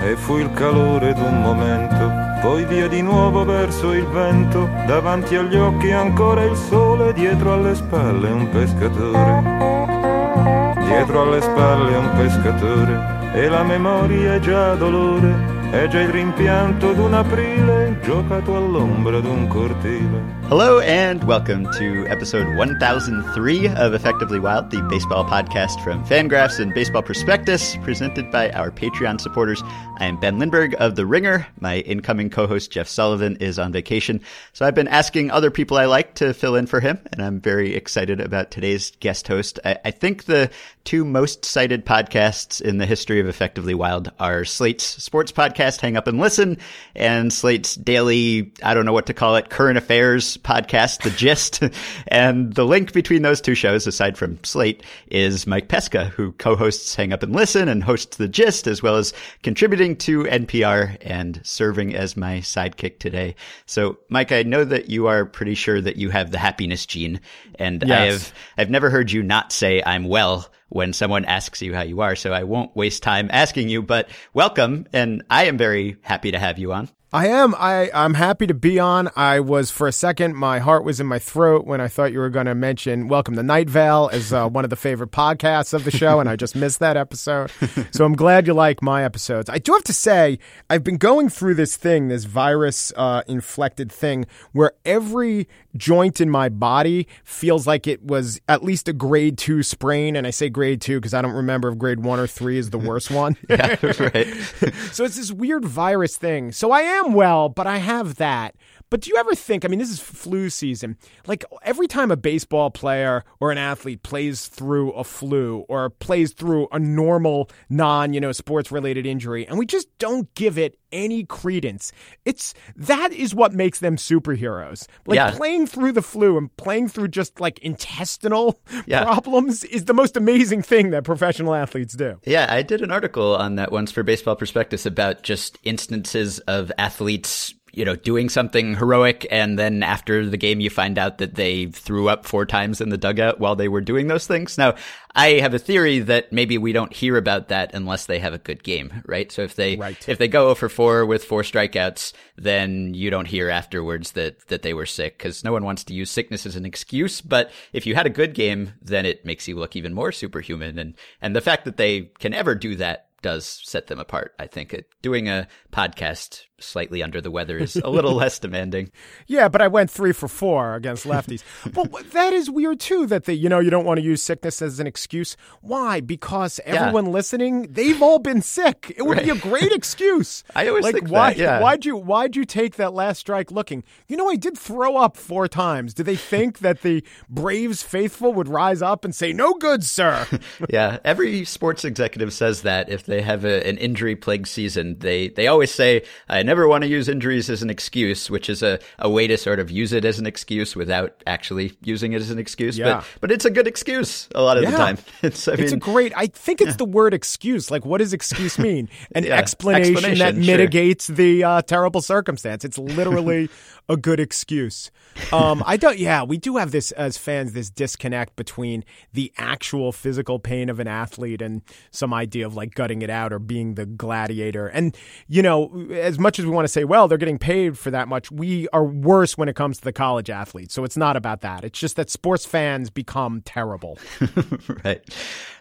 e fu il calore d'un momento, poi via di nuovo verso il vento, davanti agli occhi ancora il sole, dietro alle spalle un pescatore. Dietro alle spalle un pescatore e la memoria è già dolore è già il rimpianto d'un aprile giocato all'ombra d'un cortile. Hello and welcome to episode 1003 of Effectively Wild, the baseball podcast from Fangraphs and Baseball Prospectus, presented by our Patreon supporters. I am Ben Lindbergh of The Ringer. My incoming co-host Jeff Sullivan is on vacation, so I've been asking other people I like to fill in for him, and I'm very excited about today's guest host. I, I think the two most cited podcasts in the history of Effectively Wild are Slate's sports podcast, Hang Up and Listen, and Slate's daily, I don't know what to call it, current affairs podcast, The Gist. and the link between those two shows, aside from Slate, is Mike Pesca, who co-hosts Hang Up and Listen and hosts The Gist, as well as contributing to NPR and serving as my sidekick today. So, Mike, I know that you are pretty sure that you have the happiness gene, and yes. I have I've never heard you not say I'm well when someone asks you how you are. So I won't waste time asking you, but welcome. And I am very happy to have you on. I am. I, I'm happy to be on. I was, for a second, my heart was in my throat when I thought you were going to mention Welcome to Night Vale as uh, one of the favorite podcasts of the show, and I just missed that episode. So I'm glad you like my episodes. I do have to say, I've been going through this thing, this virus uh, inflected thing, where every joint in my body feels like it was at least a grade two sprain. And I say grade two because I don't remember if grade one or three is the worst one. yeah, right. so it's this weird virus thing. So I am well, but I have that. But do you ever think, I mean, this is flu season. Like every time a baseball player or an athlete plays through a flu or plays through a normal, non, you know, sports related injury, and we just don't give it any credence. It's that is what makes them superheroes. Like Yeah. playing through the flu and playing through just like intestinal Yeah. problems is the most amazing thing that professional athletes do. Yeah, I did an article on that once for Baseball Prospectus about just instances of athletes, you know, doing something heroic and then after the game you find out that they threw up four times in the dugout while they were doing those things. Now, I have a theory that maybe we don't hear about that unless they have a good game, right? So if they Right. if they go for 4 with four strikeouts, then you don't hear afterwards that that they were sick cuz no one wants to use sickness as an excuse, but if you had a good game, then it makes you look even more superhuman and and the fact that they can ever do that does set them apart. I think doing a podcast slightly under the weather is a little less demanding. Yeah, but I went three for four against lefties. but that is weird too. That the you know you don't want to use sickness as an excuse. Why? Because Yeah. everyone listening, they've all been sick. It would be a great excuse. I always like think why? that, yeah. Why'd you Why'd you take that last strike looking? You know, I did throw up four times. Do they think that the Braves faithful would rise up and say, "No good, sir"? yeah, every sports executive says that if they have a, an injury plagued season, they they always say, "I never want to use injuries as an excuse," which is a, a way to sort of use it as an excuse without actually using it as an excuse. Yeah. But but it's a good excuse a lot of the time. It's I It's a great. I think it's the word excuse. Like, what does excuse mean? An Yeah, explanation, that sure. mitigates the uh, terrible circumstance. It's literally a good excuse. Um, I don't. Yeah, we do have this as fans. This disconnect between the actual physical pain of an athlete and some idea of like gutting it out or being the gladiator. And you know, as much as we want to say, well, they're getting paid for that much, we are worse when it comes to the college athletes. So it's not about that. It's just that sports fans become terrible. right.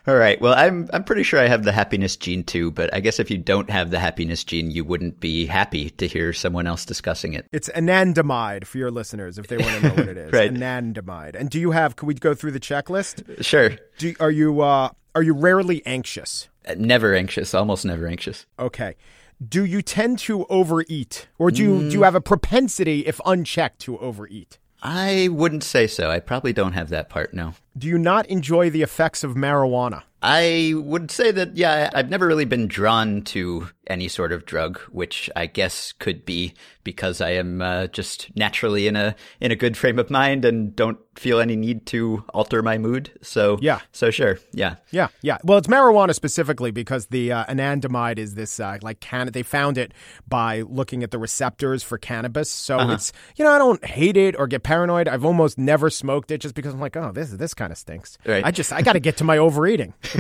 All right. Well, I'm I'm pretty sure I have the happiness gene too, but I guess if you don't have the happiness gene, you wouldn't be happy to hear someone else discussing it. It's anandamide for your listeners if they want to know what it is. Right. Anandamide. And do you have? Can we go through the checklist? Sure. Do are you uh, are you rarely anxious? Never anxious, almost never anxious. Okay. Do you tend to overeat, or do you do you mm. have a propensity, if unchecked, to overeat? I wouldn't say so. I probably don't have that part, no. Do you not enjoy the effects of marijuana? I would say that, yeah, I've never really been drawn to any sort of drug, which I guess could be because I am uh, just naturally in a in a good frame of mind and don't feel any need to alter my mood. So Yeah. so sure, yeah, Yeah, yeah. Well, it's marijuana specifically because the uh, anandamide is this uh, like can they found it by looking at the receptors for cannabis. So it's you know I don't hate it or get paranoid. I've almost never smoked it just because I'm like, oh, this this kind of stinks. Right. I just I got to get to my overeating.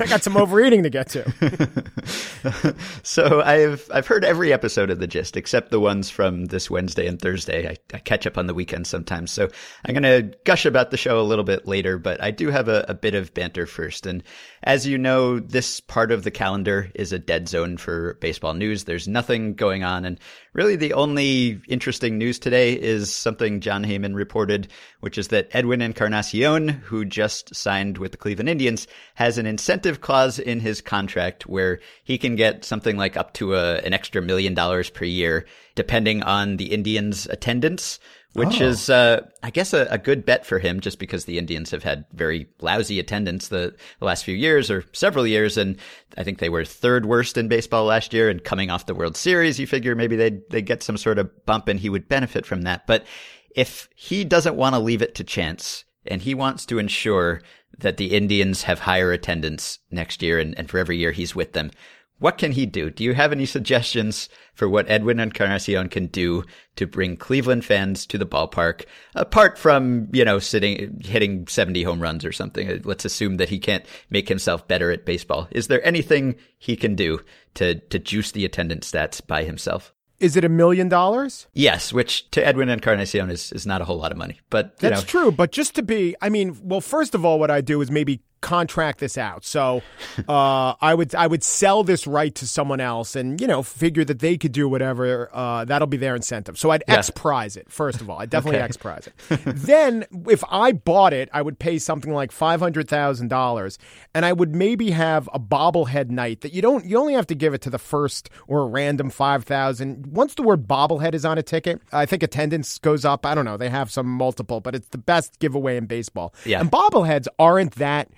I got some overeating to get to. so I've I've heard every episode of the Gist except the ones from this Wednesday and Thursday. I, I catch up on the weekend sometimes, so I'm going to gush about the show a little bit later. But I do have a, a bit of banter first, and as you know, this part of the calendar is a dead zone for baseball news. There's nothing going on, and really the only interesting news today is something Jon Heyman reported, which is that Edwin Encarnacion, who just signed with the Cleveland Indians, has an incentive clause in his contract where he can get something like up to a, an extra million dollars per year, depending on the Indians' attendance which oh. is, uh, I guess, a, a, good bet for him just because the Indians have had very lousy attendance the, the, last few years or several years. And I think they were third worst in baseball last year. And coming off the World Series, you figure maybe they'd, they'd get some sort of bump and he would benefit from that. But if he doesn't want to leave it to chance and he wants to ensure that the Indians have higher attendance next year and, and for every year he's with them, what can he do? Do you have any suggestions for what Edwin Encarnacion can do to bring Cleveland fans to the ballpark, apart from, you know, sitting, hitting 70 home runs or something? Let's assume that he can't make himself better at baseball. Is there anything he can do to, to juice the attendance stats by himself? Is it a million dollars? Yes, which to Edwin Encarnacion is, is not a whole lot of money. But that's know. true. But just to be, I mean, well, first of all, what I do is maybe contract this out. So uh, I would I would sell this right to someone else, and you know figure that they could do whatever. Uh, that'll be their incentive. So I'd yeah. X prize it. First of all, I definitely okay. X prize it. then if I bought it, I would pay something like five hundred thousand dollars, and I would maybe have a bobblehead night that you don't. You only have to give it to the first or a random five thousand. Once the word bobblehead is on a ticket, I think attendance goes up. I don't know. They have some multiple, but it's the best giveaway in baseball. Yeah. And bobbleheads aren't that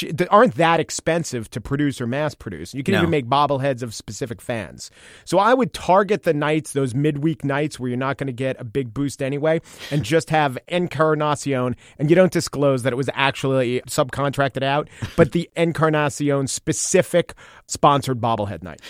that aren't that expensive to produce or mass produce. You can no. even make bobbleheads of specific fans. So I would target the nights, those midweek nights where you're not going to get a big boost anyway, and just have Encarnacion, and you don't disclose that it was actually subcontracted out, but the Encarnacion specific sponsored bobblehead night.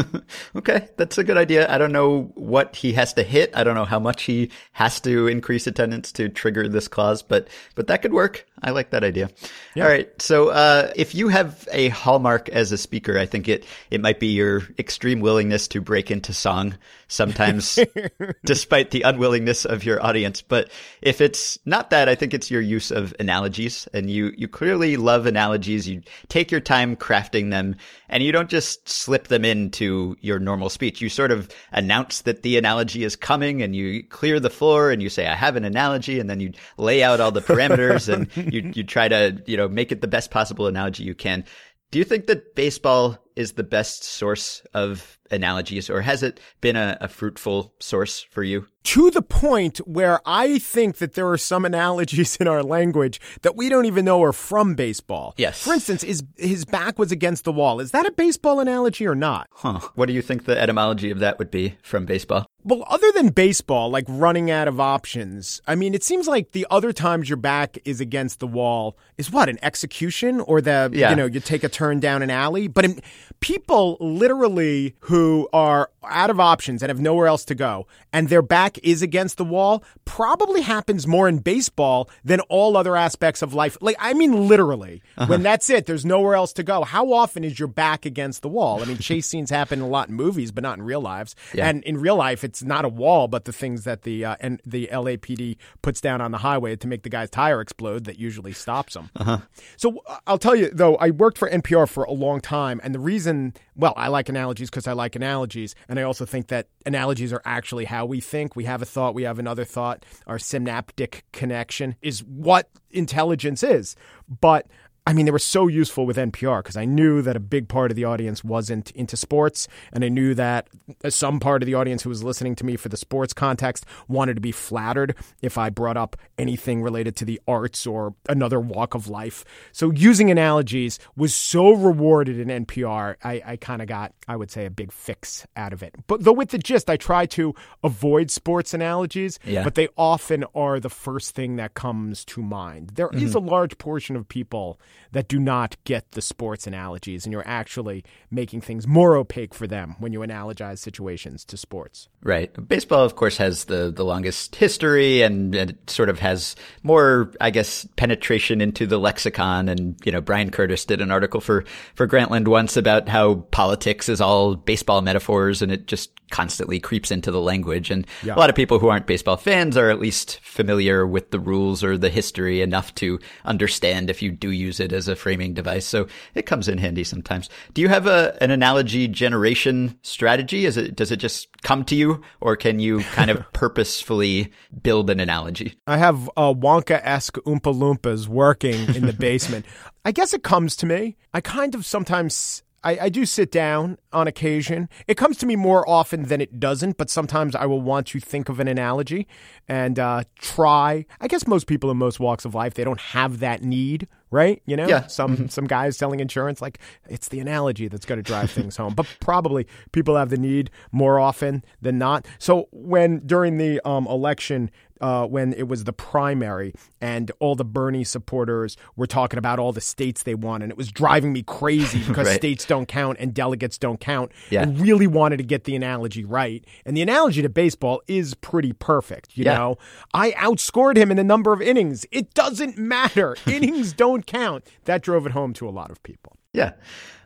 okay, that's a good idea. I don't know what he has to hit. I don't know how much he has to increase attendance to trigger this clause, but but that could work. I like that idea. Yeah. All right. So uh, if you have a hallmark as a speaker, I think it it might be your extreme willingness to break into song sometimes, despite the unwillingness of your audience. But if it's not that, I think it's your use of analogies, and you you clearly love analogies. You take your time crafting them, and you don't just slip them into your normal speech. You sort of announce that the analogy is coming, and you clear the floor, and you say, "I have an analogy," and then you lay out all the parameters and you you try to you know make it the best possible analogy you can. Do you think that baseball is the best source of analogies, or has it been a, a, fruitful source for you? To the point where I think that there are some analogies in our language that we don't even know are from baseball. Yes. For instance, is his back was against the wall. Is that a baseball analogy or not? Huh. What do you think the etymology of that would be from baseball? Well, other than baseball, like running out of options, I mean, it seems like the other times your back is against the wall is what, an execution or the, yeah. you know, you take a turn down an alley. But in, people literally who are out of options and have nowhere else to go and their back is against the wall probably happens more in baseball than all other aspects of life. Like, I mean, literally, uh-huh. when that's it, there's nowhere else to go. How often is your back against the wall? I mean, chase scenes happen a lot in movies, but not in real lives. Yeah. And in real life, it's not a wall, but the things that the uh, and the LAPD puts down on the highway to make the guy's tire explode that usually stops him. Uh-huh. So uh, I'll tell you though, I worked for NPR for a long time, and the reason, well, I like analogies because I like analogies, and I also think that analogies are actually how we think. We have a thought, we have another thought. Our synaptic connection is what intelligence is, but I mean, they were so useful with NPR because I knew that a big part of the audience wasn't into sports. And I knew that some part of the audience who was listening to me for the sports context wanted to be flattered if I brought up anything related to the arts or another walk of life. So using analogies was so rewarded in NPR. I, I kind of got, I would say, a big fix out of it. But though with the gist, I try to avoid sports analogies, yeah. but they often are the first thing that comes to mind. There mm-hmm. is a large portion of people that do not get the sports analogies, and you're actually making things more opaque for them when you analogize situations to sports. Right. Baseball, of course, has the, the longest history and, and it sort of has more, I guess, penetration into the lexicon. And, you know, Bryan Curtis did an article for, for Grantland once about how politics is all baseball metaphors and it just constantly creeps into the language. And yeah. a lot of people who aren't baseball fans are at least familiar with the rules or the history enough to understand if you do use it as a framing device. So it comes in handy sometimes. Do you have a, an analogy generation strategy? Is it, does it just come to you or can you kind of purposefully build an analogy? I have uh, Wonka-esque Oompa Loompas working in the basement. I guess it comes to me. I kind of sometimes I, I, do sit down on occasion. It comes to me more often than it doesn't, but sometimes I will want to think of an analogy and uh, try. I guess most people in most walks of life they don't have that need, right? You know, yeah. Some mm-hmm. some guys selling insurance, like it's the analogy that's going to drive things home. But probably people have the need more often than not. So when during the um, election, uh, when it was the primary and all the Bernie supporters were talking about all the states they won, and it was driving me crazy because right. states don't count and delegates don't count. Yeah. And really wanted to get the analogy right. And the analogy to baseball is pretty perfect. You yeah. know, I outscored him in the number of innings. It doesn't matter. innings don't count. That drove it home to a lot of people. Yeah.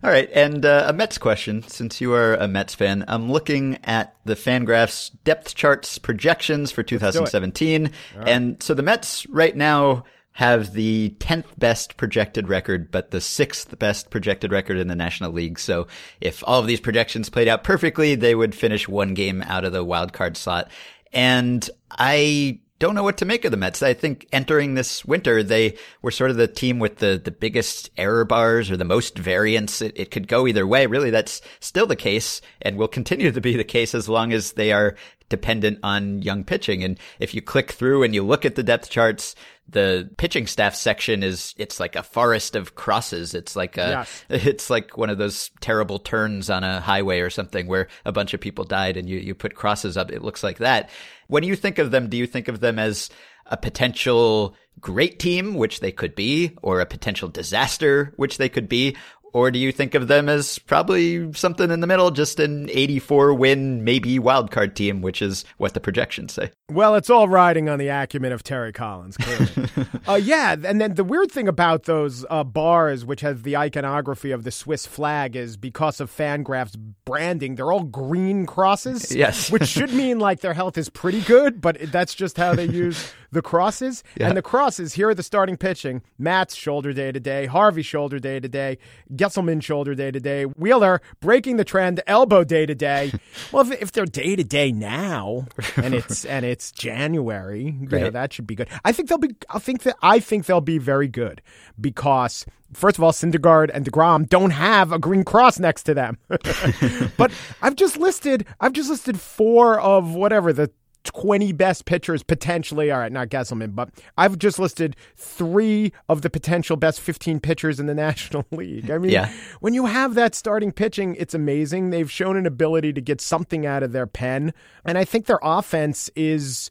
All right. And uh, a Mets question, since you are a Mets fan, I'm looking at the Fangraphs depth charts projections for 2017. Right. And so the Mets right now have the 10th best projected record, but the sixth best projected record in the National League. So if all of these projections played out perfectly, they would finish one game out of the wild card slot. And I don't know what to make of the Mets. I think entering this winter, they were sort of the team with the, the biggest error bars or the most variance. It, it could go either way. Really, that's still the case and will continue to be the case as long as they are dependent on young pitching. And if you click through and you look at the depth charts, the pitching staff section is it's like a forest of crosses. It's like a yes. it's like one of those terrible turns on a highway or something where a bunch of people died and you you put crosses up. It looks like that. When you think of them, do you think of them as a potential great team, which they could be, or a potential disaster, which they could be? Or do you think of them as probably something in the middle, just an 84 win, maybe wildcard team, which is what the projections say? Well, it's all riding on the acumen of Terry Collins, clearly. uh, yeah, and then the weird thing about those uh, bars, which have the iconography of the Swiss flag, is because of Fangraphs branding, they're all green crosses. Yes. which should mean like their health is pretty good, but that's just how they use the crosses. Yeah. And the crosses, here are the starting pitching Matz shoulder day to day, Harvey shoulder day to day, Gsellman shoulder day to day, Wheeler breaking the trend, elbow day to day. Well, if, if they're day to day now and it's and it's January, you right. know, that should be good. I think they'll be I think that I think they'll be very good because first of all, Syndergaard and DeGrom don't have a green cross next to them. but I've just listed I've just listed four of whatever the 20 best pitchers potentially. All right, not Gsellman, but I've just listed three of the potential best 15 pitchers in the National League. I mean, yeah. when you have that starting pitching, it's amazing. They've shown an ability to get something out of their pen. And I think their offense is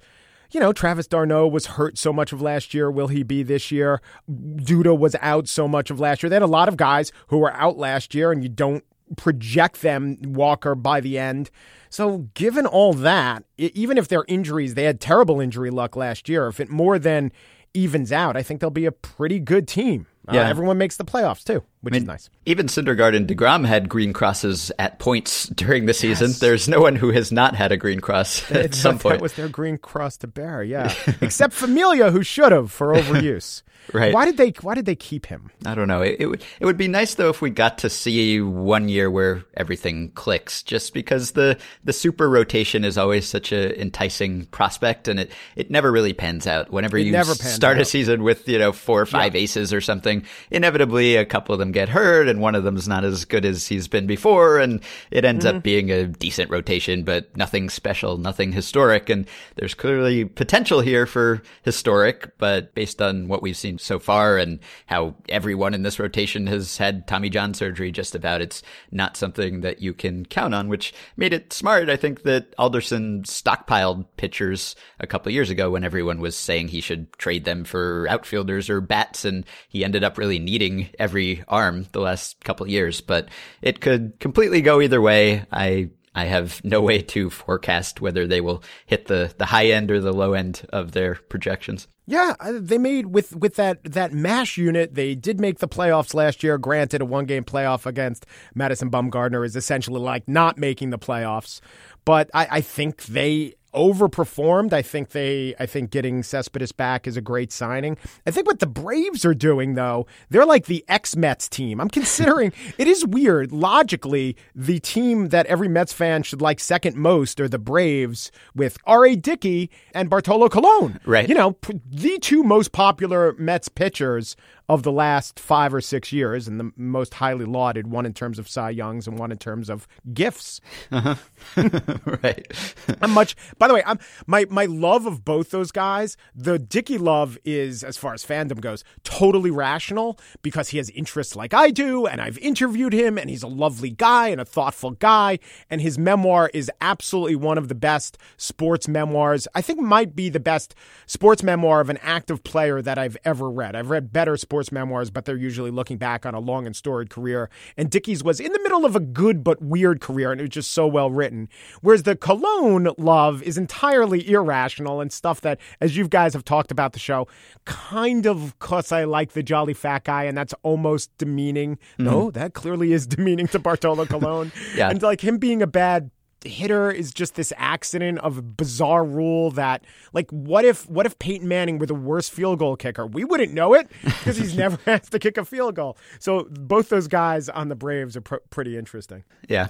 you know, Travis d'Arnaud was hurt so much of last year. Will he be this year? Duda was out so much of last year. They had a lot of guys who were out last year, and you don't project them, Walker, by the end. So, given all that, even if they're injuries, they had terrible injury luck last year. If it more than evens out, I think they'll be a pretty good team. Uh, yeah, uh, everyone makes the playoffs too, which I mean, is nice. Even Syndergaard and Degrom had green crosses at points during the season. Yes. There's no one who has not had a green cross at some that, point. That was their green cross to bear, yeah. Except Familia, who should have for overuse. Right. Why did they Why did they keep him? I don't know. It, it, it would be nice though if we got to see one year where everything clicks. Just because the the super rotation is always such a enticing prospect, and it it never really pans out. Whenever it you start out. a season with you know four or five yeah. aces or something, inevitably a couple of them get hurt and one of them's not as good as he's been before. And it ends Mm-hmm. up being a decent rotation, but nothing special, nothing historic. And there's clearly potential here for historic, but based on what we've seen so far and how everyone in this rotation has had Tommy John surgery just about, it's not something that you can count on, which made it smart. I think that Alderson stockpiled pitchers a couple years ago when everyone was saying he should trade them for outfielders or bats, and he ended up really needing every arm the last couple years. But it could completely go either way. I I have no way to forecast whether they will hit the, the high end or the low end of their projections. Yeah, they made with with that that mash unit. They did make the playoffs last year. Granted, a one game playoff against Madison Bumgarner is essentially like not making the playoffs. But I, I think they overperformed. I think they I think getting Cespedes back is a great signing. I think what the Braves are doing though, they're like the ex Mets team. I'm considering it is weird. Logically, the team that every Mets fan should like second most are the Braves with R.A. Dickey and Bartolo Colon. Right. You know, the two most popular Mets pitchers of the last five or six years, and the most highly lauded, one in terms of Cy Youngs and one in terms of gifts. Uh-huh. right. I'm much. By the way, I'm my my love of both those guys. The Dickey love is, as far as fandom goes, totally rational because he has interests like I do, and I've interviewed him, and he's a lovely guy and a thoughtful guy, and his memoir is absolutely one of the best sports memoirs. I think might be the best sports memoir of an active player that I've ever read. I've read better sports memoirs, but they're usually looking back on a long and storied career. And Dickey's was in the middle of a good but weird career, and it was just so well written. Whereas the Colon love is entirely irrational and stuff that, as you guys have talked about the show, kind of cause I like the jolly fat guy, and that's almost demeaning. Mm-hmm. No, that clearly is demeaning to Bartolo Colon. Yeah. And like him being a bad hitter is just this accident of bizarre rule that like what if what if Peyton Manning were the worst field goal kicker? We wouldn't know it because he's never has to kick a field goal. So both those guys on the Braves are pr- pretty interesting. Yeah.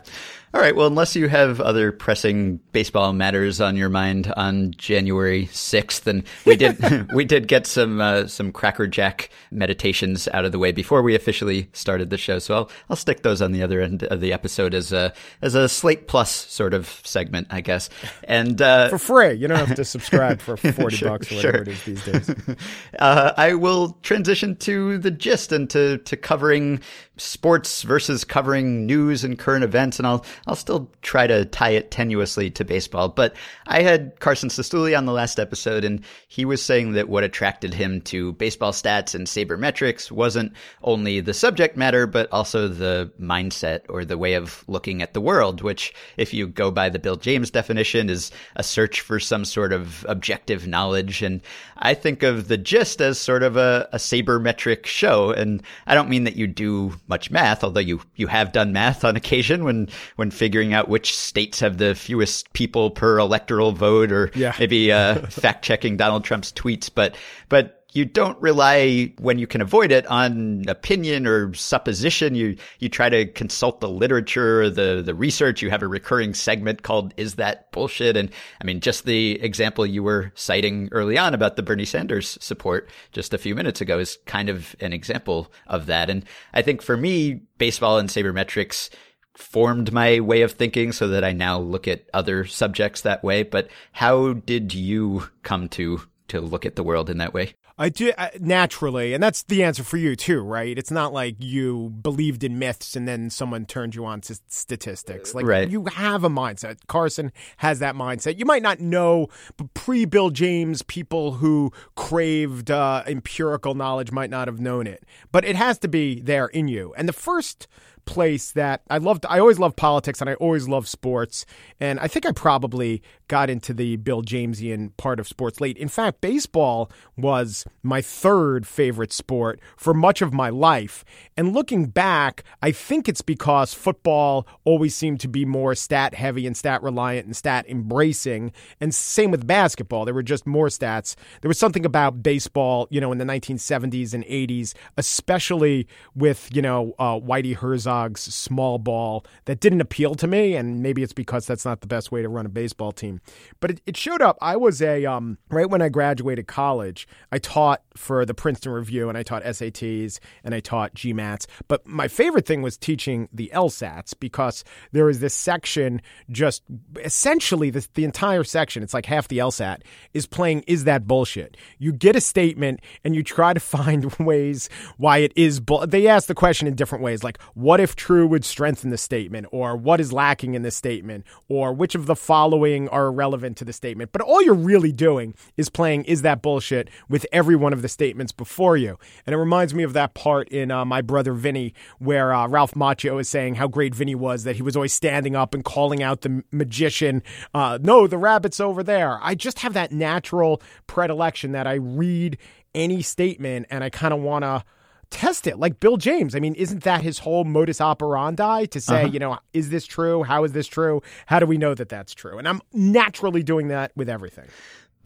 All right. Well, unless you have other pressing baseball matters on your mind on January sixth, and we did we did get some uh, some Cracker Jack meditations out of the way before we officially started the show. So I'll I'll stick those on the other end of the episode as a as a Slate Plus sort of segment, I guess. And uh, For free. You don't have to subscribe for 40 Sure, bucks or whatever sure. it is these days. uh, I will transition to the gist and to, to covering sports versus covering news and current events, and I'll I'll still try to tie it tenuously to baseball. But I had Carson Cistulli on the last episode, and he was saying that what attracted him to baseball stats and sabermetrics wasn't only the subject matter, but also the mindset or the way of looking at the world. Which, if you go by the Bill James definition, is a search for some sort of objective knowledge. And I think of the gist as sort of a, a sabermetric show. And I don't mean that you do much math, although you, you have done math on occasion when, when figuring out which states have the fewest people per electoral vote or Yeah. maybe uh, fact checking Donald Trump's tweets. But, but you don't rely when you can avoid it on opinion or supposition. You you try to consult the literature, the the research. You have a recurring segment called "Is that bullshit?" And I mean, just the example you were citing early on about the Bernie Sanders support just a few minutes ago is kind of an example of that. And I think for me, baseball and sabermetrics formed my way of thinking so that I now look at other subjects that way. But how did you come to to look at the world in that way? I do uh, naturally, and that's the answer for you too, right? It's not like you believed in myths and then someone turned you on to statistics. Like Right. you have a mindset. Carson has that mindset. You might not know, but pre Bill James, people who craved uh, empirical knowledge might not have known it, but it has to be there in you. And the first place that I loved. I always loved politics and I always loved sports. And I think I probably got into the Bill Jamesian part of sports late. In fact, baseball was my third favorite sport for much of my life. And looking back, I think it's because football always seemed to be more stat heavy and stat reliant and stat embracing. And same with basketball. There were just more stats. There was something about baseball, you know, in the 1970s and 80s, especially with, you know, uh, Whitey Herzog small ball that didn't appeal to me, and maybe it's because that's not the best way to run a baseball team. But it, it showed up. I was a um, right when I graduated college. I taught for the Princeton Review, and I taught SATs and I taught GMATs. But my favorite thing was teaching the LSATs because there is this section, just essentially the, the entire section. It's like half the LSAT is playing. Is that bullshit? You get a statement and you try to find ways why it is. Bu- they ask the question in different ways, like what if true would strengthen the statement, or what is lacking in the statement, or which of the following are relevant to the statement. But all you're really doing is playing is that bullshit with every one of the statements before you. And it reminds me of that part in uh, My Brother Vinny where uh, Ralph Macchio is saying how great Vinny was, that he was always standing up and calling out the magician, uh, no, the rabbit's over there. I just have that natural predilection that I read any statement and I kind of want to test it like Bill James. I mean, isn't that his whole modus operandi to say, uh-huh. you know, is this true? How is this true? How do we know that that's true? And I'm naturally doing that with everything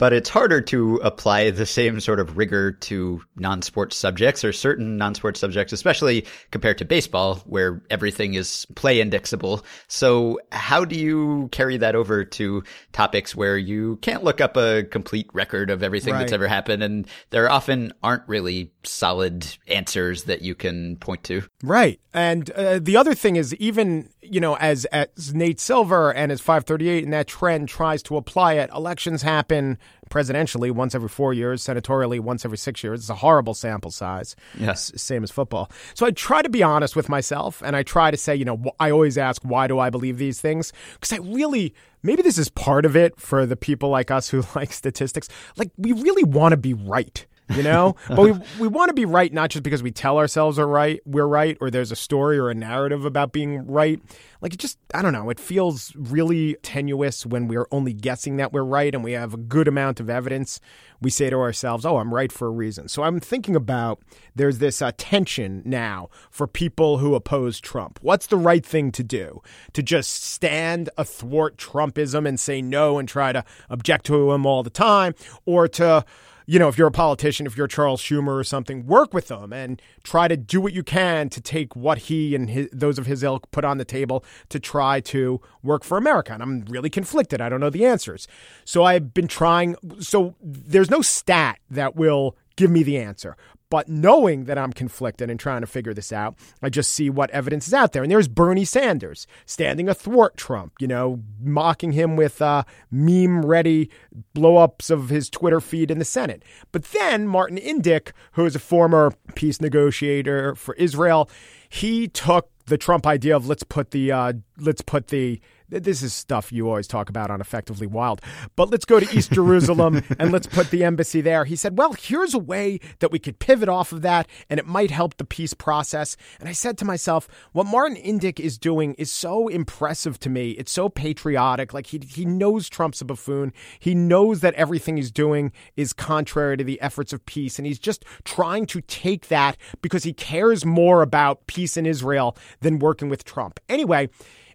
but it's harder to apply the same sort of rigor to non-sports subjects or certain non-sports subjects, especially compared to baseball, where everything is play indexable. So how do you carry that over to topics where you can't look up a complete record of everything right. that's ever happened? And there often aren't really solid answers that you can point to. Right. And uh, the other thing is even, you know, as, as Nate Silver and as 538 and that trend tries to apply it, elections happen presidentially once every four years, senatorially once every six years. It's a horrible sample size. Yes. Same as football. So I try to be honest with myself and I try to say, you know, I always ask, why do I believe these things? Because I really, maybe this is part of it for the people like us who like statistics. Like, we really want to be right you know? But we, we want to be right not just because we tell ourselves are right we're right or there's a story or a narrative about being right. Like it just i don't know it feels really tenuous when we're only guessing that we're right and we have a good amount of evidence. We say to ourselves oh i'm right for a reason. So i'm thinking about there's this uh, tension now for people who oppose trump. What's the right thing to do? To just stand athwart trumpism and say no and try to object to him all the time or to you know, if you're a politician, if you're Charles Schumer or something, work with them and try to do what you can to take what he and his, those of his ilk put on the table to try to work for America. And I'm really conflicted. I don't know the answers. So I've been trying. So there's no stat that will give me the answer. But knowing that I'm conflicted and trying to figure this out, I just see what evidence is out there. And there's Bernie Sanders standing athwart Trump, you know, mocking him with uh, meme ready blow ups of his Twitter feed in the Senate. But then Martin Indyk, who is a former peace negotiator for Israel, he took the Trump idea of let's put the uh, let's put the this is stuff you always talk about on Effectively Wild. But let's go to East Jerusalem and let's put the embassy there. He said, well, here's a way that we could pivot off of that and it might help the peace process. And I said to myself, what Martin Indyk is doing is so impressive to me. It's so patriotic. Like he, he knows Trump's a buffoon. He knows that everything he's doing is contrary to the efforts of peace. And he's just trying to take that because he cares more about peace in Israel than working with Trump. Anyway,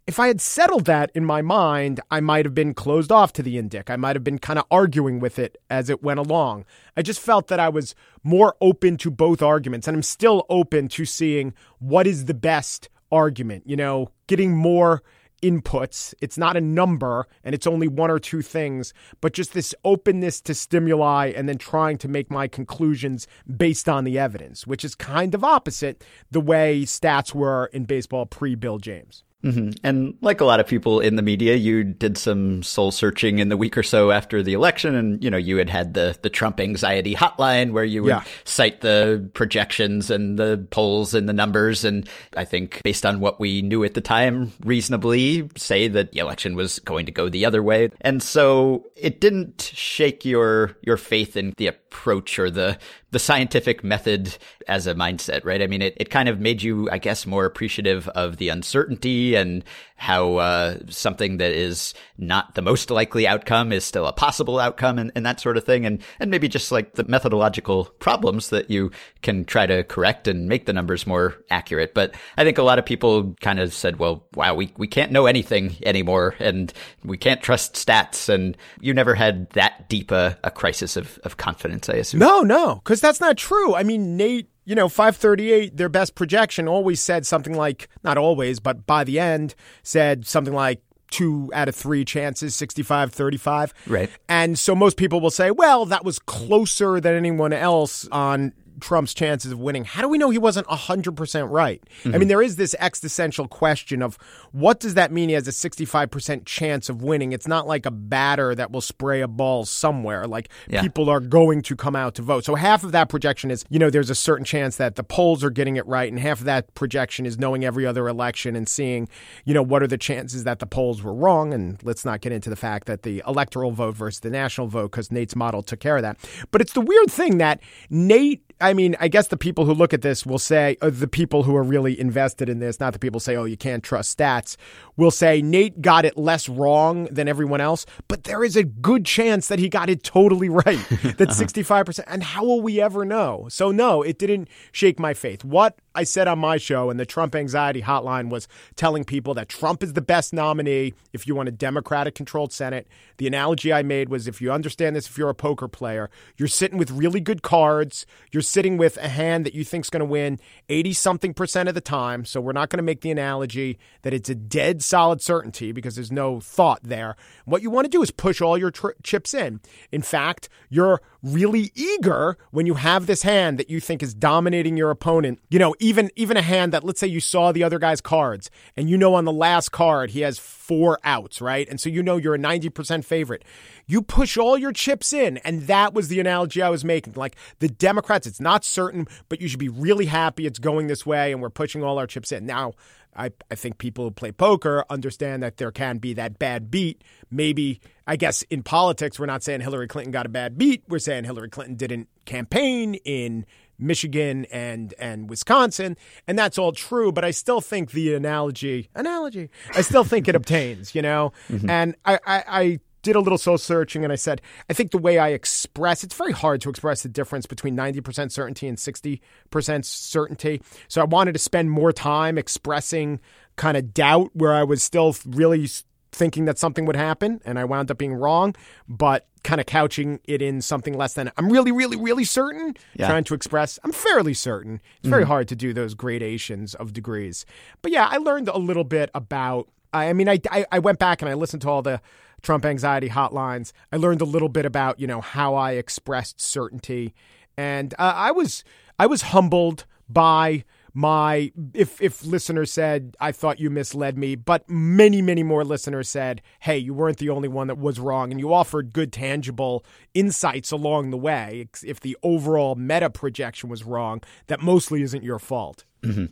if I had settled that in my mind, I might have been closed off to the Indyk. I might have been kind of arguing with it as it went along. I just felt that I was more open to both arguments, and I'm still open to seeing what is the best argument, you know, getting more inputs. It's not a number and it's only one or two things, but just this openness to stimuli and then trying to make my conclusions based on the evidence, which is kind of opposite the way stats were in baseball pre Bill James. Mm-hmm. And like a lot of people in the media, you did some soul searching in the week or so after the election, and you know you had had the the Trump anxiety hotline where you would yeah. cite the projections and the polls and the numbers, and I think based on what we knew at the time, reasonably say that the election was going to go the other way, and so it didn't shake your your faith in the approach or the the scientific method as a mindset, right? I mean, it, it kind of made you, I guess, more appreciative of the uncertainty and how uh, something that is not the most likely outcome is still a possible outcome and, and that sort of thing. And, and maybe just like the methodological problems that you can try to correct and make the numbers more accurate. But I think a lot of people kind of said, well, wow, we, we can't know anything anymore and we can't trust stats. And you never had that deep a, a crisis of, of confidence, I assume. No, no, because that's not true. I mean, Nate you know, 538, their best projection always said something like, not always, but by the end, said something like two out of three chances, 65 35. Right. And so most people will say, well, that was closer than anyone else on Trump's chances of winning. How do we know he wasn't 100% right? Mm-hmm. I mean, there is this existential question of what does that mean he has a 65% chance of winning? It's not like a batter that will spray a ball somewhere. Like yeah. people are going to come out to vote. So half of that projection is, you know, there's a certain chance that the polls are getting it right. And half of that projection is knowing every other election and seeing, you know, what are the chances that the polls were wrong. And let's not get into the fact that the electoral vote versus the national vote, because Nate's model took care of that. But it's the weird thing that Nate I mean, I guess the people who look at this will say, uh, the people who are really invested in this, not the people say, oh, you can't trust stats, will say Nate got it less wrong than everyone else, but there is a good chance that he got it totally right. That 65%. And how will we ever know? So, no, it didn't shake my faith. What I said on my show and the Trump Anxiety Hotline was telling people that Trump is the best nominee if you want a Democratic controlled Senate. The analogy I made was if you understand this, if you're a poker player, you're sitting with really good cards, you're sitting with a hand that you think's going to win 80 something percent of the time. So we're not going to make the analogy that it's a dead solid certainty because there's no thought there. What you want to do is push all your chips in. In fact, you're really eager when you have this hand that you think is dominating your opponent. You know, even even a hand that let's say you saw the other guy's cards and you know on the last card he has four outs, right? And so you know you're a 90% favorite. You push all your chips in and that was the analogy I was making. Like the Democrats, it's not certain, but you should be really happy it's going this way and we're pushing all our chips in. Now, I, I think people who play poker understand that there can be that bad beat. Maybe, I guess, in politics, we're not saying Hillary Clinton got a bad beat. We're saying Hillary Clinton didn't campaign in Michigan and and Wisconsin, and that's all true. But I still think the analogy analogy I still think it obtains, you know. Mm-hmm. And I, I, I did a little soul searching and I said, I think the way I express, it's very hard to express the difference between 90% certainty and 60% certainty. So I wanted to spend more time expressing kind of doubt where I was still really thinking that something would happen and I wound up being wrong, but kind of couching it in something less than I'm really, really, really certain, yeah. trying to express I'm fairly certain. It's very mm-hmm. hard to do those gradations of degrees. But yeah, I learned a little bit about I mean, I, I, I went back and I listened to all the Trump anxiety hotlines. I learned a little bit about you know how I expressed certainty, and uh, I was I was humbled by my if if listeners said I thought you misled me, but many many more listeners said, "Hey, you weren't the only one that was wrong and you offered good tangible insights along the way if the overall meta projection was wrong, that mostly isn't your fault." Mm-hmm.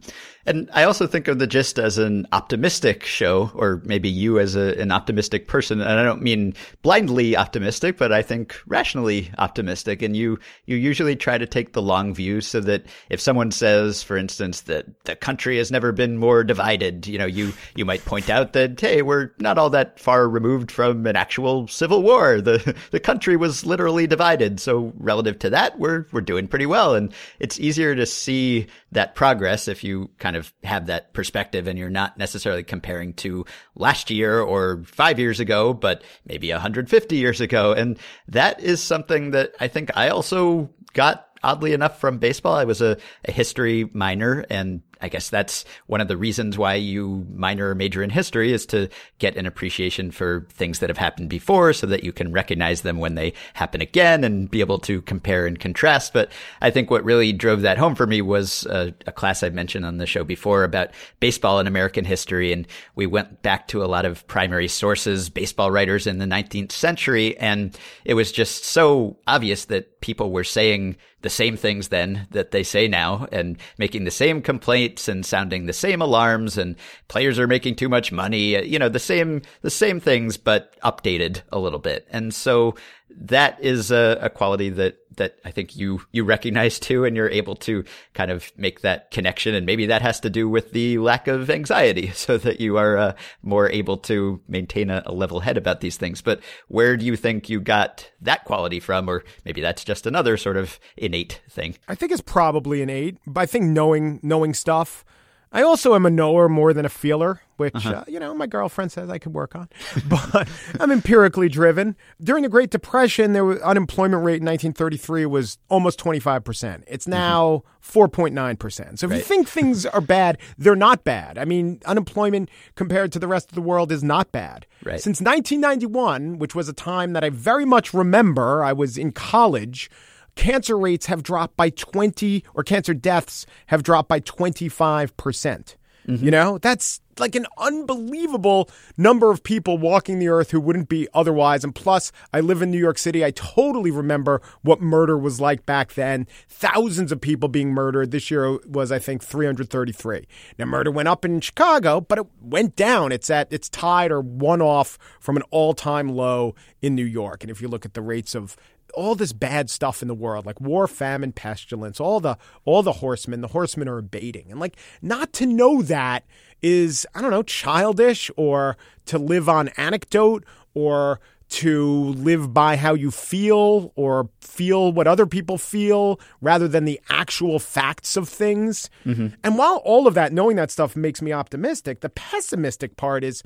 And I also think of the gist as an optimistic show, or maybe you as a, an optimistic person. And I don't mean blindly optimistic, but I think rationally optimistic. And you, you usually try to take the long view so that if someone says, for instance, that the country has never been more divided, you know, you, you might point out that, hey, we're not all that far removed from an actual civil war. The, the country was literally divided. So relative to that, we're, we're doing pretty well. And it's easier to see that progress if you kind of have that perspective and you're not necessarily comparing to last year or five years ago, but maybe 150 years ago. And that is something that I think I also got oddly enough from baseball. I was a, a history minor and I guess that's one of the reasons why you minor or major in history is to get an appreciation for things that have happened before so that you can recognize them when they happen again and be able to compare and contrast. But I think what really drove that home for me was a, a class I've mentioned on the show before about baseball and American history. And we went back to a lot of primary sources, baseball writers in the 19th century. And it was just so obvious that people were saying the same things then that they say now and making the same complaints and sounding the same alarms and players are making too much money, uh, you know, the same, the same things, but updated a little bit. And so that is a, a, quality that that I think you you recognize too, and you're able to kind of make that connection. And maybe that has to do with the lack of anxiety, so that you are uh, more able to maintain a, a, level head about these things. But where do you think you got that quality from, or maybe that's just another sort of innate thing? I think it's probably innate, but I think knowing knowing stuff. I also am a knower more than a feeler. Which uh, you know my girlfriend says I could work on, but I'm empirically driven. During the Great Depression, there was unemployment rate in 1933 was almost 25 percent. It's now 4.9 percent. So if you think things are bad, they're not bad. I mean, unemployment compared to the rest of the world is not bad. Right. Since 1991, which was a time that I very much remember, I was in college. Cancer rates have dropped by 20, or cancer deaths have dropped by 25 percent. You know, that's like an unbelievable number of people walking the earth who wouldn't be otherwise. And plus, I live in New York City. I totally remember what murder was like back then. Thousands of people being murdered. This year was, I think, 333. Now, murder went up in Chicago, but it went down. It's at, it's tied or one off from an all time low in New York. And if you look at the rates of all this bad stuff in the world, like war, famine, pestilence, all the all the horsemen, the horsemen are abating. And like not to know that is, I don't know, childish or to live on anecdote or to live by how you feel or feel what other people feel rather than the actual facts of things. Mm-hmm. And while all of that, knowing that stuff makes me optimistic, the pessimistic part is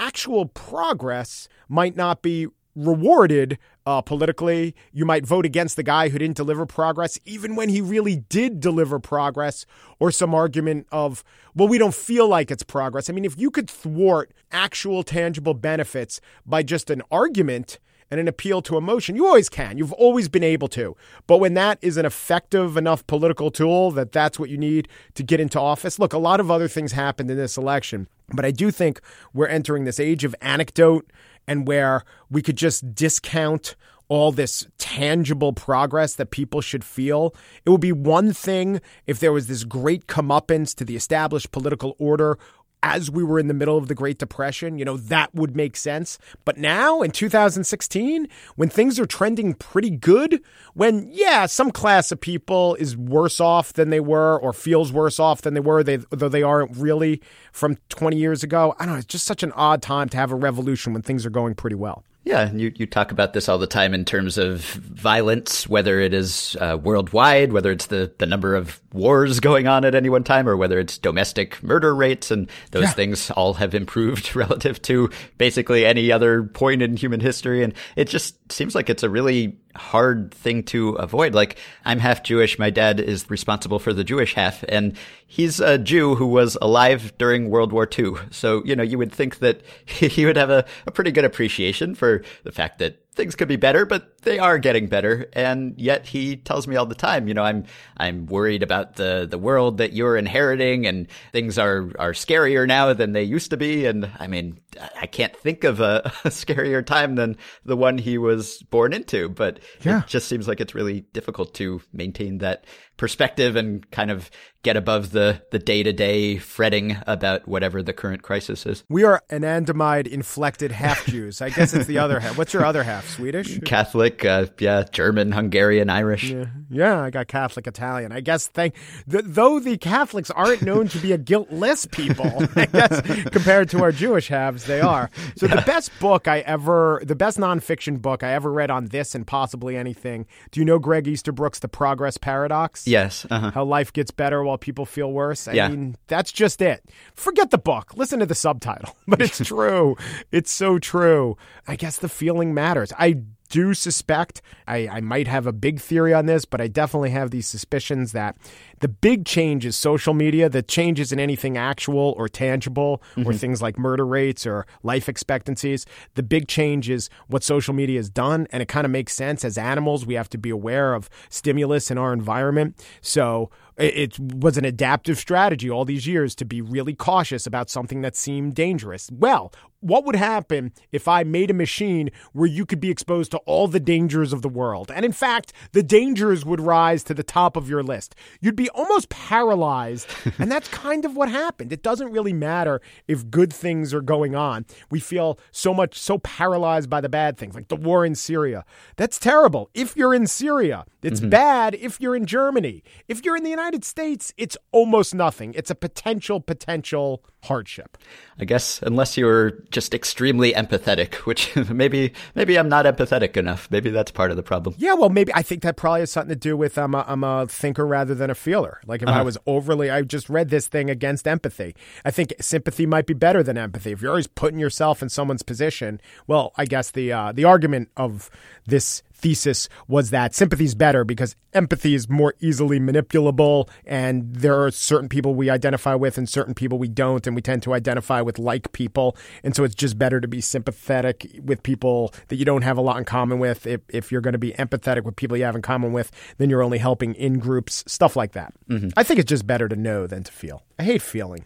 actual progress might not be rewarded uh, politically. You might vote against the guy who didn't deliver progress, even when he really did deliver progress, or some argument of, well, we don't feel like it's progress. I mean, if you could thwart actual tangible benefits by just an argument, and an appeal to emotion. You always can. You've always been able to. But when that is an effective enough political tool that that's what you need to get into office, look, a lot of other things happened in this election. But I do think we're entering this age of anecdote and where we could just discount all this tangible progress that people should feel. It would be one thing if there was this great comeuppance to the established political order as we were in the middle of the Great Depression, you know, that would make sense. But now in 2016, when things are trending pretty good, when, yeah, some class of people is worse off than they were or feels worse off than they were, they, though they aren't really from 20 years ago, I don't know, it's just such an odd time to have a revolution when things are going pretty well. Yeah, and you, you talk about this all the time in terms of violence, whether it is uh, worldwide, whether it's the, the number of wars going on at any one time, or whether it's domestic murder rates, and those Yeah. things all have improved relative to basically any other point in human history. And it just seems like it's a really hard thing to avoid. Like, I'm half Jewish. My dad is responsible for the Jewish half, and he's a Jew who was alive during World War II. So, you know, you would think that he would have a, a pretty good appreciation for the fact that things could be better, but they are getting better. And yet he tells me all the time, you know, I'm, I'm worried about the, the world that you're inheriting and things are, are scarier now than they used to be. And I mean, I can't think of a, a scarier time than the one he was born into, but Yeah. it just seems like it's really difficult to maintain that perspective and kind of get above the, the day to day fretting about whatever the current crisis is. We are anandamide inflected half Jews. I guess it's the other half. What's your other half? Swedish? Catholic, uh, yeah, German, Hungarian, Irish. Yeah, yeah, I got Catholic Italian. I guess thank th- though the Catholics aren't known to be a guiltless people, I guess compared to our Jewish halves, they are. So the best book I ever, the best nonfiction book I ever read on this and possibly anything. Do you know Greg Easterbrook's The Progress Paradox? Yes. Uh-huh. How life gets better while people feel worse. I Yeah. mean, that's just it. Forget the book. Listen to the subtitle. But it's true. it's so true. I guess the feeling matters. I do suspect, I, I might have a big theory on this, but I definitely have these suspicions that the big change is social media. The change isn't anything actual or tangible or mm-hmm. things like murder rates or life expectancies. The big change is what social media has done. And it kind of makes sense. As animals, we have to be aware of stimulus in our environment. So it, it was an adaptive strategy all these years to be really cautious about something that seemed dangerous. Well, what would happen if I made a machine where you could be exposed to all the dangers of the world? And in fact, the dangers would rise to the top of your list. You'd be almost paralyzed. and that's kind of what happened. It doesn't really matter if good things are going on. We feel so much, so paralyzed by the bad things, like the war in Syria. That's terrible. If you're in Syria, it's mm-hmm. bad if you're in Germany. If you're in the United States, it's almost nothing. It's a potential, potential hardship. I guess unless you're just extremely empathetic, which maybe maybe I'm not empathetic enough. Maybe that's part of the problem. Yeah, well, maybe I think that probably has something to do with I'm a, I'm a thinker rather than a feeler. Like if uh-huh. I was overly, I just read this thing against empathy. I think sympathy might be better than empathy. If you're always putting yourself in someone's position, well, I guess the uh, the argument of this thesis was that sympathy is better because empathy is more easily manipulable, and there are certain people we identify with and certain people we don't, and we tend to identify with like people, and so it's just better to be sympathetic with people that you don't have a lot in common with. If if you're going to be empathetic with people you have in common with, then you're only helping in groups, stuff like that. Mm-hmm. I think it's just better to know than to feel. I hate feeling.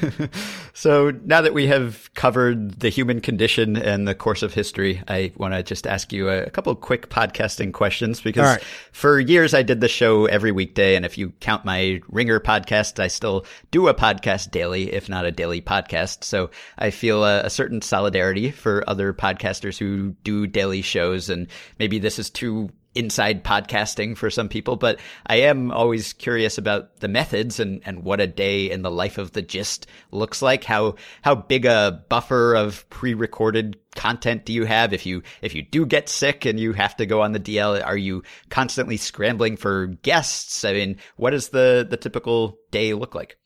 so now that we have covered the human condition and the course of history, I want to just ask you a, couple of quick podcasting questions because right. for years I did the show every weekday. And if you count my Ringer podcast, I still do a podcast daily, if not a daily podcast. So I feel a, a certain solidarity for other podcasters who do daily shows. And maybe this is too inside podcasting for some people, but I am always curious about the methods and, and what a day in the life of the gist looks like. How, how big a buffer of pre-recorded content do you have? If you, if you do get sick and you have to go on the DL, are you constantly scrambling for guests? I mean, what does the, the typical day look like?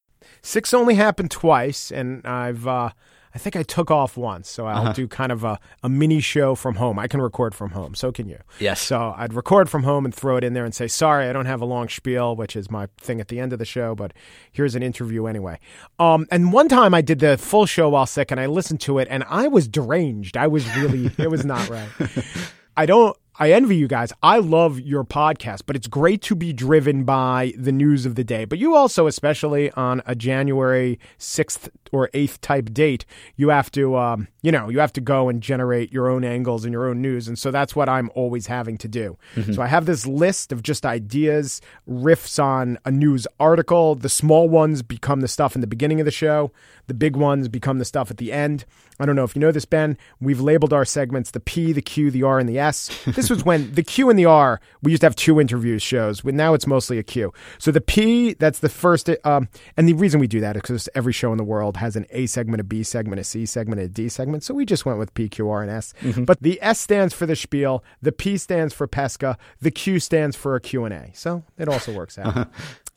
Six only happened twice and I've, uh, I think I took off once, so I'll uh-huh. do kind of a, a mini show from home. I can record from home, so can you. Yes. So I'd record from home and throw it in there and say, sorry, I don't have a long spiel, which is my thing at the end of the show, but here's an interview anyway. Um, and one time I did the full show while sick and I listened to it and I was deranged. I was really, it was not right. I don't I envy you guys. I love your podcast, but it's great to be driven by the news of the day. But you also, especially on a January 6th or 8th type date, you have to, um, you know, you have to go and generate your own angles and your own news. And so that's what I'm always having to do. Mm-hmm. So I have this list of just ideas, riffs on a news article. The small ones become the stuff in the beginning of the show, the big ones become the stuff at the end. I don't know if you know this, Ben. We've labeled our segments the P, the Q, the R, and the S. This was when the Q and the R, we used to have two interviews shows. Now it's mostly a Q. So the P, that's the first. Um, and the reason we do that is because every show in the world has an A segment, a B segment, a C segment, a D segment. So we just went with P, Q, R, and S. Mm-hmm. But the S stands for the spiel. The P stands for Pesca. The Q stands for a Q&A. So it also works out.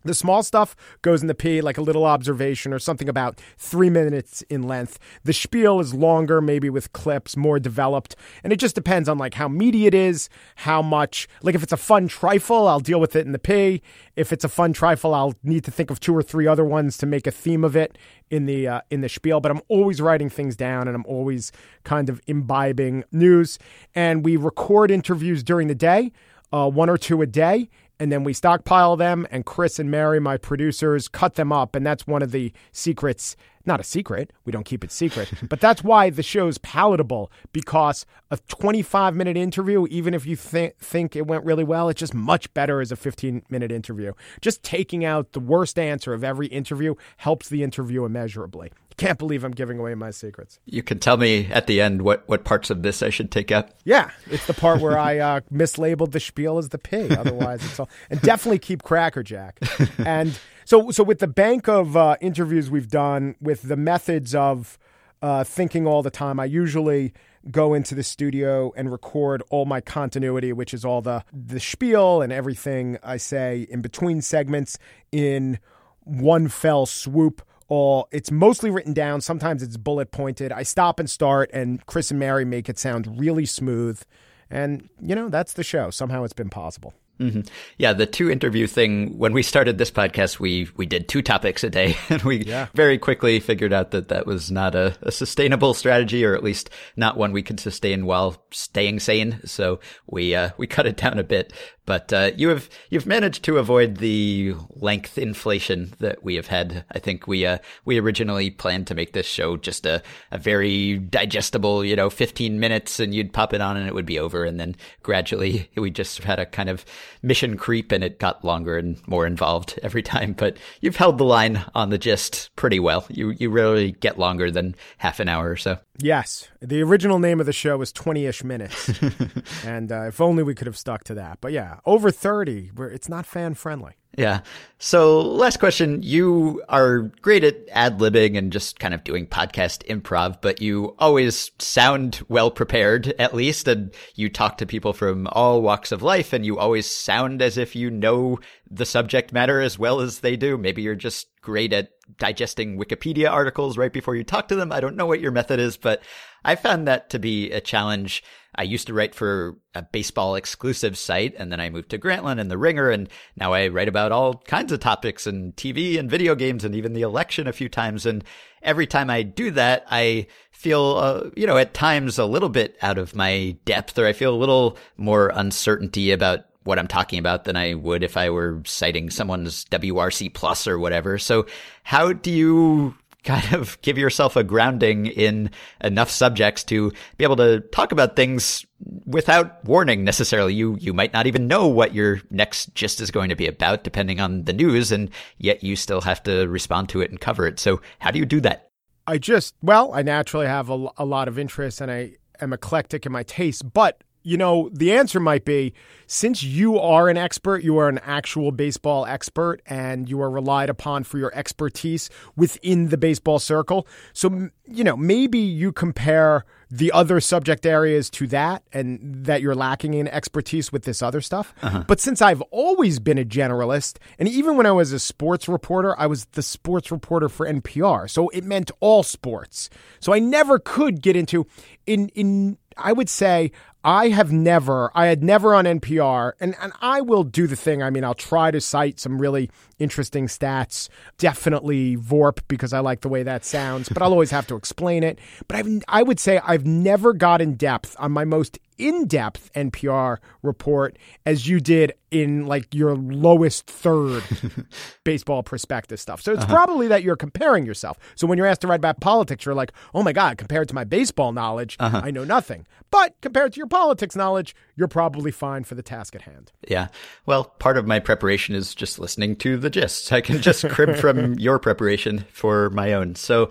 The small stuff goes in the P, like a little observation or something about three minutes in length. The spiel is longer, maybe with clips, more developed. And it just depends on like how meaty it is, how much, like if it's a fun trifle, I'll deal with it in the P. If it's a fun trifle, I'll need to think of two or three other ones to make a theme of it in the, uh, in the spiel. But I'm always writing things down and I'm always kind of imbibing news. And we record interviews during the day, uh, one or two a day and then we stockpile them and chris and mary my producers cut them up and that's one of the secrets not a secret we don't keep it secret but that's why the show's palatable because a 25 minute interview even if you th- think it went really well it's just much better as a 15 minute interview just taking out the worst answer of every interview helps the interview immeasurably can't believe I'm giving away my secrets. You can tell me at the end what, what parts of this I should take out. Yeah, it's the part where I uh, mislabeled the spiel as the P. Otherwise, it's all. And definitely keep Cracker Jack. and so, so with the bank of uh, interviews we've done, with the methods of uh, thinking all the time, I usually go into the studio and record all my continuity, which is all the the spiel and everything I say in between segments in one fell swoop All it's mostly written down. Sometimes it's bullet pointed. I stop and start, and Chris and Mary make it sound really smooth. And, you know, that's the show. Somehow it's been possible. Mm-hmm. Yeah, the two interview thing. When we started this podcast, we we did two topics a day, and we yeah. very quickly figured out that that was not a, a, sustainable strategy, or at least not one we could sustain while staying sane. So we uh, we cut it down a bit. But uh, you have you've managed to avoid the length inflation that we have had. I think we uh, we originally planned to make this show just a, a very digestible, you know, 15 minutes, and you'd pop it on and it would be over. And then gradually we just had a kind of mission creep, and it got longer and more involved every time. But you've held the line on the gist pretty well. You you rarely get longer than half an hour or so. Yes, the original name of the show was 20ish minutes, and uh, if only we could have stuck to that. But yeah, over 30, it's not fan friendly. Yeah. So, last question. You are great at ad libbing and just kind of doing podcast improv, but you always sound well prepared, at least. And you talk to people from all walks of life, and you always sound as if you know the subject matter as well as they do. Maybe you're just great at digesting Wikipedia articles right before you talk to them. I don't know what your method is, but I found that to be a challenge. I used to write for a baseball exclusive site and then I moved to Grantland and the Ringer and now I write about all kinds of topics and TV and video games and even the election a few times. And every time I do that, I feel, uh, you know, at times a little bit out of my depth or I feel a little more uncertainty about what I'm talking about than I would if I were citing someone's WRC plus or whatever. So how do you kind of give yourself a grounding in enough subjects to be able to talk about things without warning necessarily. You, you might not even know what your next gist is going to be about depending on the news. And yet you still have to respond to it and cover it. So how do you do that? I just, well, I naturally have a, a lot of interest and I am eclectic in my taste, but you know, the answer might be since you are an expert, you are an actual baseball expert, and you are relied upon for your expertise within the baseball circle. So, you know, maybe you compare the other subject areas to that and that you're lacking in expertise with this other stuff. Uh-huh. But since I've always been a generalist, and even when I was a sports reporter, I was the sports reporter for NPR. So it meant all sports. So I never could get into in in I would say I have never, I had never on NPR, and, and I will do the thing. I mean, I'll try to cite some really interesting stats. Definitely VORP because I like the way that sounds, but I'll always have to explain it. But I've, I would say I've never got in depth on my most in depth NPR report as you did in like your lowest third baseball prospectus stuff. So it's uh-huh. probably that you're comparing yourself. So when you're asked to write about politics, you're like, oh my God, compared to my baseball knowledge, uh-huh. I know nothing. But compared to your politics knowledge, you're probably fine for the task at hand. Yeah. Well, part of my preparation is just listening to the gist. I can just crib from your preparation for my own. So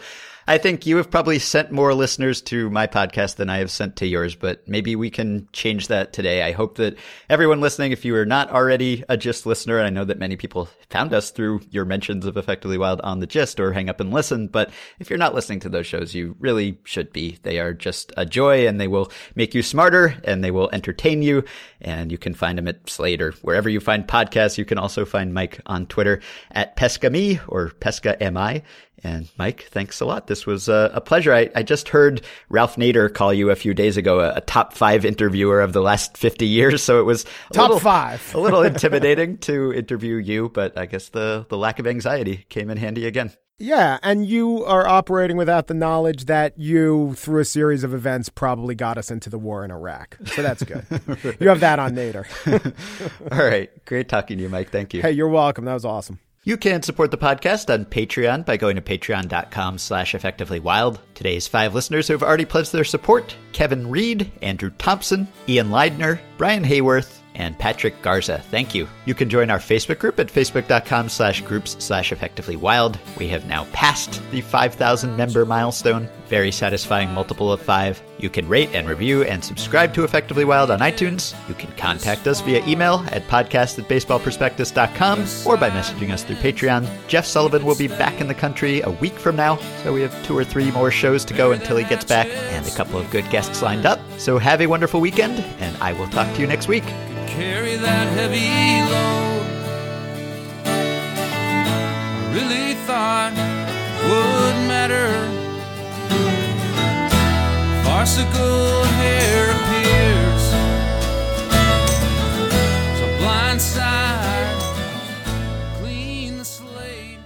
I think you have probably sent more listeners to my podcast than I have sent to yours, but maybe we can change that today. I hope that everyone listening, if you are not already a Gist listener, I know that many people found us through your mentions of Effectively Wild on the Gist or Hang Up and Listen, but if you're not listening to those shows, you really should be. They are just a joy and they will make you smarter and they will entertain you. And you can find them at Slate or wherever you find podcasts. You can also find Mike on Twitter at PescaMe or PescaMI. And Mike, thanks a lot. This was uh, a pleasure. I, I, just heard Ralph Nader call you a few days ago a, a, top five interviewer of the last 50 years. So it was top little, five, a little intimidating to interview you, but I guess the, the lack of anxiety came in handy again. Yeah, and you are operating without the knowledge that you, through a series of events, probably got us into the war in Iraq. So that's good. you have that on Nader. All right. Great talking to you, Mike. Thank you. Hey, you're welcome. That was awesome. You can support the podcast on Patreon by going to patreon.com slash effectivelywild. Today's five listeners who have already pledged their support, Kevin Reed, Andrew Thompson, Ian Leidner, Brian Hayworth, and Patrick Garza. Thank you. You can join our Facebook group at facebook.com slash groups slash effectively wild. We have now passed the 5,000 member milestone. Very satisfying multiple of five. You can rate and review and subscribe to Effectively Wild on iTunes. You can contact us via email at podcast at baseballprospectus.com or by messaging us through Patreon. Jeff Sullivan will be back in the country a week from now, so we have two or three more shows to go until he gets back and a couple of good guests lined up. So have a wonderful weekend, and I will talk to you next week carry that heavy load. I really thought would matter. Farcical hair appears. So blindside, clean the slate.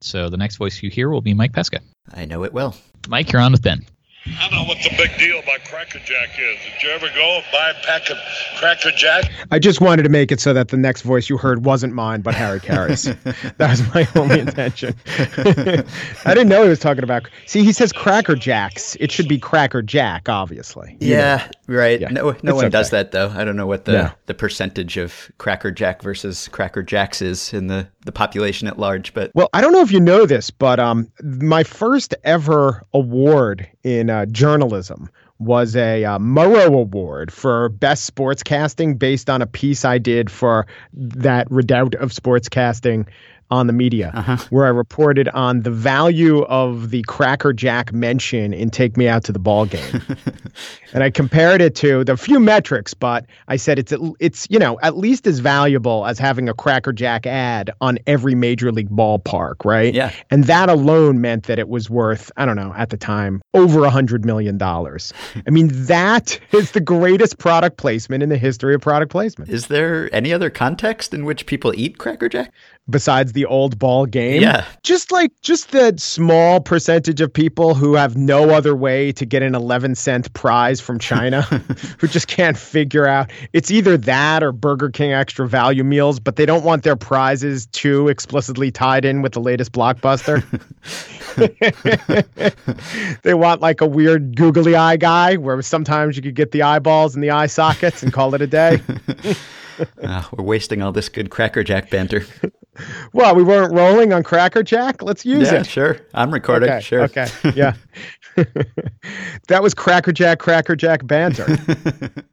So the next voice you hear will be Mike Pesca. I know it will. Mike, you're on with Ben. I don't know what the big deal about Cracker Jack is. Did you ever go buy a pack of Cracker Jack? I just wanted to make it so that the next voice you heard wasn't mine, but Harry Caray's. that was my only intention. I didn't know he was talking about. See, he says Cracker Jacks. It should be Cracker Jack, obviously. Yeah, know. Right. Yeah. No, no one okay. does that though. I don't know what the no. the percentage of Cracker Jack versus Cracker Jacks is in the the population at large. But well, I don't know if you know this, but um, my first ever award in uh, journalism was a uh, Murrow Award for Best Sportscasting based on a piece I did for that redoubt of sportscasting on the media, uh-huh. where I reported on the value of the Cracker Jack mention in Take Me Out to the Ball Game. and I compared it to the few metrics, but I said it's it's you know at least as valuable as having a Cracker Jack ad on every major league ballpark, right? Yeah. And that alone meant that it was worth I don't know at the time over a hundred million dollars. I mean that is the greatest product placement in the history of product placement. Is there any other context in which people eat Cracker Jack? Besides the old ball game. Yeah. Just like just the small percentage of people who have no other way to get an 11 cent prize from China who just can't figure out it's either that or Burger King extra value meals, but they don't want their prizes too explicitly tied in with the latest blockbuster. they want like a weird googly eye guy where sometimes you could get the eyeballs and the eye sockets and call it a day. uh, we're wasting all this good Cracker Jack banter. Well, we weren't rolling on Cracker Jack. Let's use it. yeah, it. Sure. I'm recording. Okay, sure. Okay. Yeah. that was Cracker Jack, Cracker Jack banter.